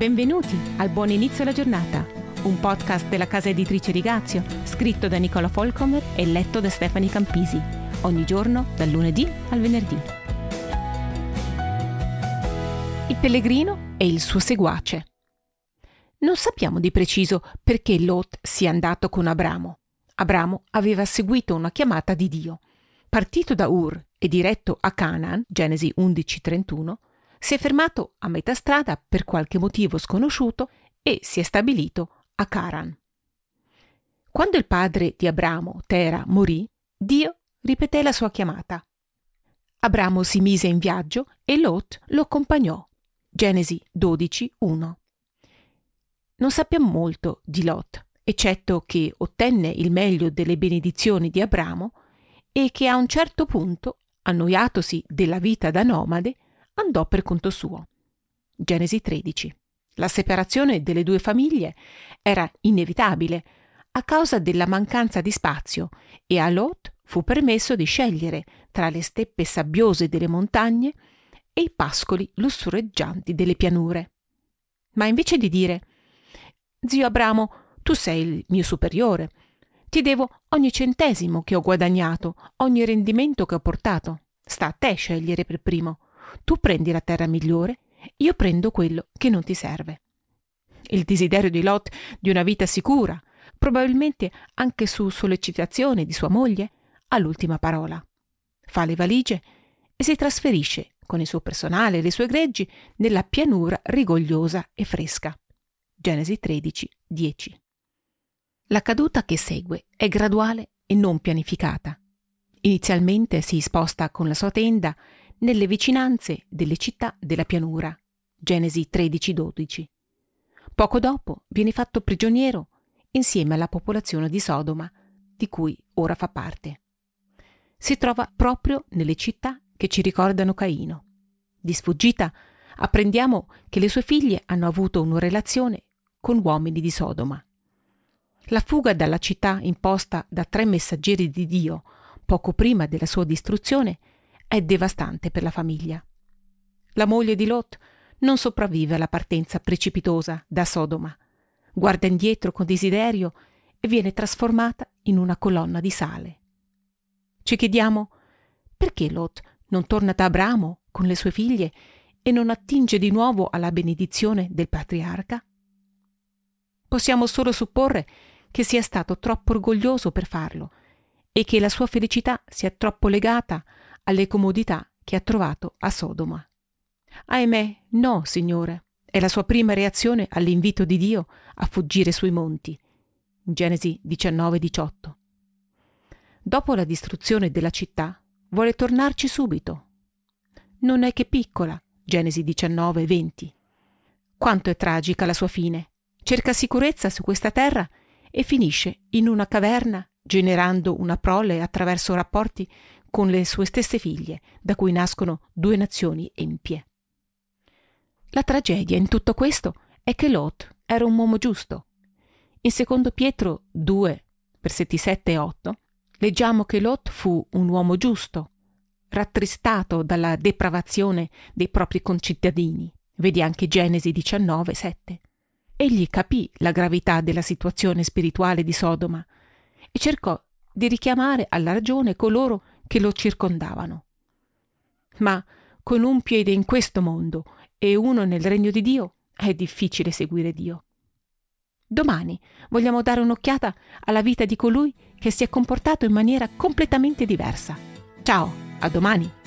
Benvenuti al Buon Inizio alla Giornata, un podcast della casa editrice Rigazio, scritto da Nicola Folcomer e letto da Stefani Campisi, ogni giorno dal lunedì al venerdì. Il pellegrino e il suo seguace. Non sappiamo di preciso perché Lot sia andato con Abramo. Abramo aveva seguito una chiamata di Dio. Partito da Ur e diretto a Canaan, Genesi 11:31, si è fermato a metà strada per qualche motivo sconosciuto e si è stabilito a Caran. Quando il padre di Abramo, Tera, morì, Dio ripeté la sua chiamata. Abramo si mise in viaggio e Lot lo accompagnò. Genesi 12, 1. Non sappiamo molto di Lot, eccetto che ottenne il meglio delle benedizioni di Abramo e che a un certo punto, annoiatosi della vita da nomade, andò per conto suo. Genesi 13. La separazione delle due famiglie era inevitabile a causa della mancanza di spazio e a Lot fu permesso di scegliere tra le steppe sabbiose delle montagne e i pascoli lussureggianti delle pianure. Ma invece di dire Zio Abramo, tu sei il mio superiore, ti devo ogni centesimo che ho guadagnato, ogni rendimento che ho portato. Sta a te scegliere per primo. Tu prendi la terra migliore, io prendo quello che non ti serve. Il desiderio di Lot di una vita sicura, probabilmente anche su sollecitazione di sua moglie, ha l'ultima parola. Fa le valigie e si trasferisce con il suo personale e le sue greggi nella pianura rigogliosa e fresca. Genesi 13, 10. La caduta che segue è graduale e non pianificata. Inizialmente si sposta con la sua tenda nelle vicinanze delle città della pianura. Genesi 13-12. Poco dopo viene fatto prigioniero insieme alla popolazione di Sodoma, di cui ora fa parte. Si trova proprio nelle città che ci ricordano Caino. Di sfuggita apprendiamo che le sue figlie hanno avuto una relazione con uomini di Sodoma. La fuga dalla città imposta da tre messaggeri di Dio poco prima della sua distruzione è devastante per la famiglia. La moglie di Lot non sopravvive alla partenza precipitosa da Sodoma, guarda indietro con desiderio e viene trasformata in una colonna di sale. Ci chiediamo perché Lot non torna da Abramo con le sue figlie e non attinge di nuovo alla benedizione del patriarca? Possiamo solo supporre che sia stato troppo orgoglioso per farlo e che la sua felicità sia troppo legata alle comodità che ha trovato a Sodoma. Ahimè, no, Signore, è la sua prima reazione all'invito di Dio a fuggire sui monti. Genesi 19-18. Dopo la distruzione della città, vuole tornarci subito. Non è che piccola. Genesi 19-20. Quanto è tragica la sua fine. Cerca sicurezza su questa terra e finisce in una caverna generando una prole attraverso rapporti con le sue stesse figlie, da cui nascono due nazioni empie. La tragedia in tutto questo è che Lot era un uomo giusto. In secondo Pietro 2, versetti 7 e 8, leggiamo che Lot fu un uomo giusto, rattristato dalla depravazione dei propri concittadini. Vedi anche Genesi 19, 7. Egli capì la gravità della situazione spirituale di Sodoma e cercò di richiamare alla ragione coloro che lo circondavano. Ma con un piede in questo mondo e uno nel regno di Dio è difficile seguire Dio. Domani vogliamo dare un'occhiata alla vita di colui che si è comportato in maniera completamente diversa. Ciao, a domani!